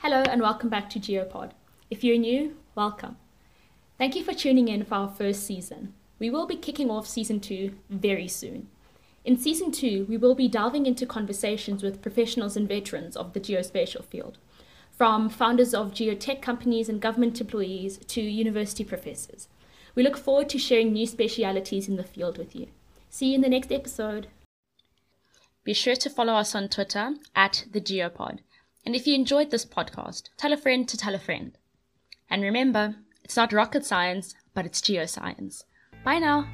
Hello and welcome back to Geopod. If you're new, welcome. Thank you for tuning in for our first season. We will be kicking off season two very soon. In season two, we will be delving into conversations with professionals and veterans of the geospatial field, from founders of geotech companies and government employees to university professors. We look forward to sharing new specialities in the field with you. See you in the next episode. Be sure to follow us on Twitter at the Geopod. And if you enjoyed this podcast, tell a friend to tell a friend. And remember, it's not rocket science, but it's geoscience. Bye now.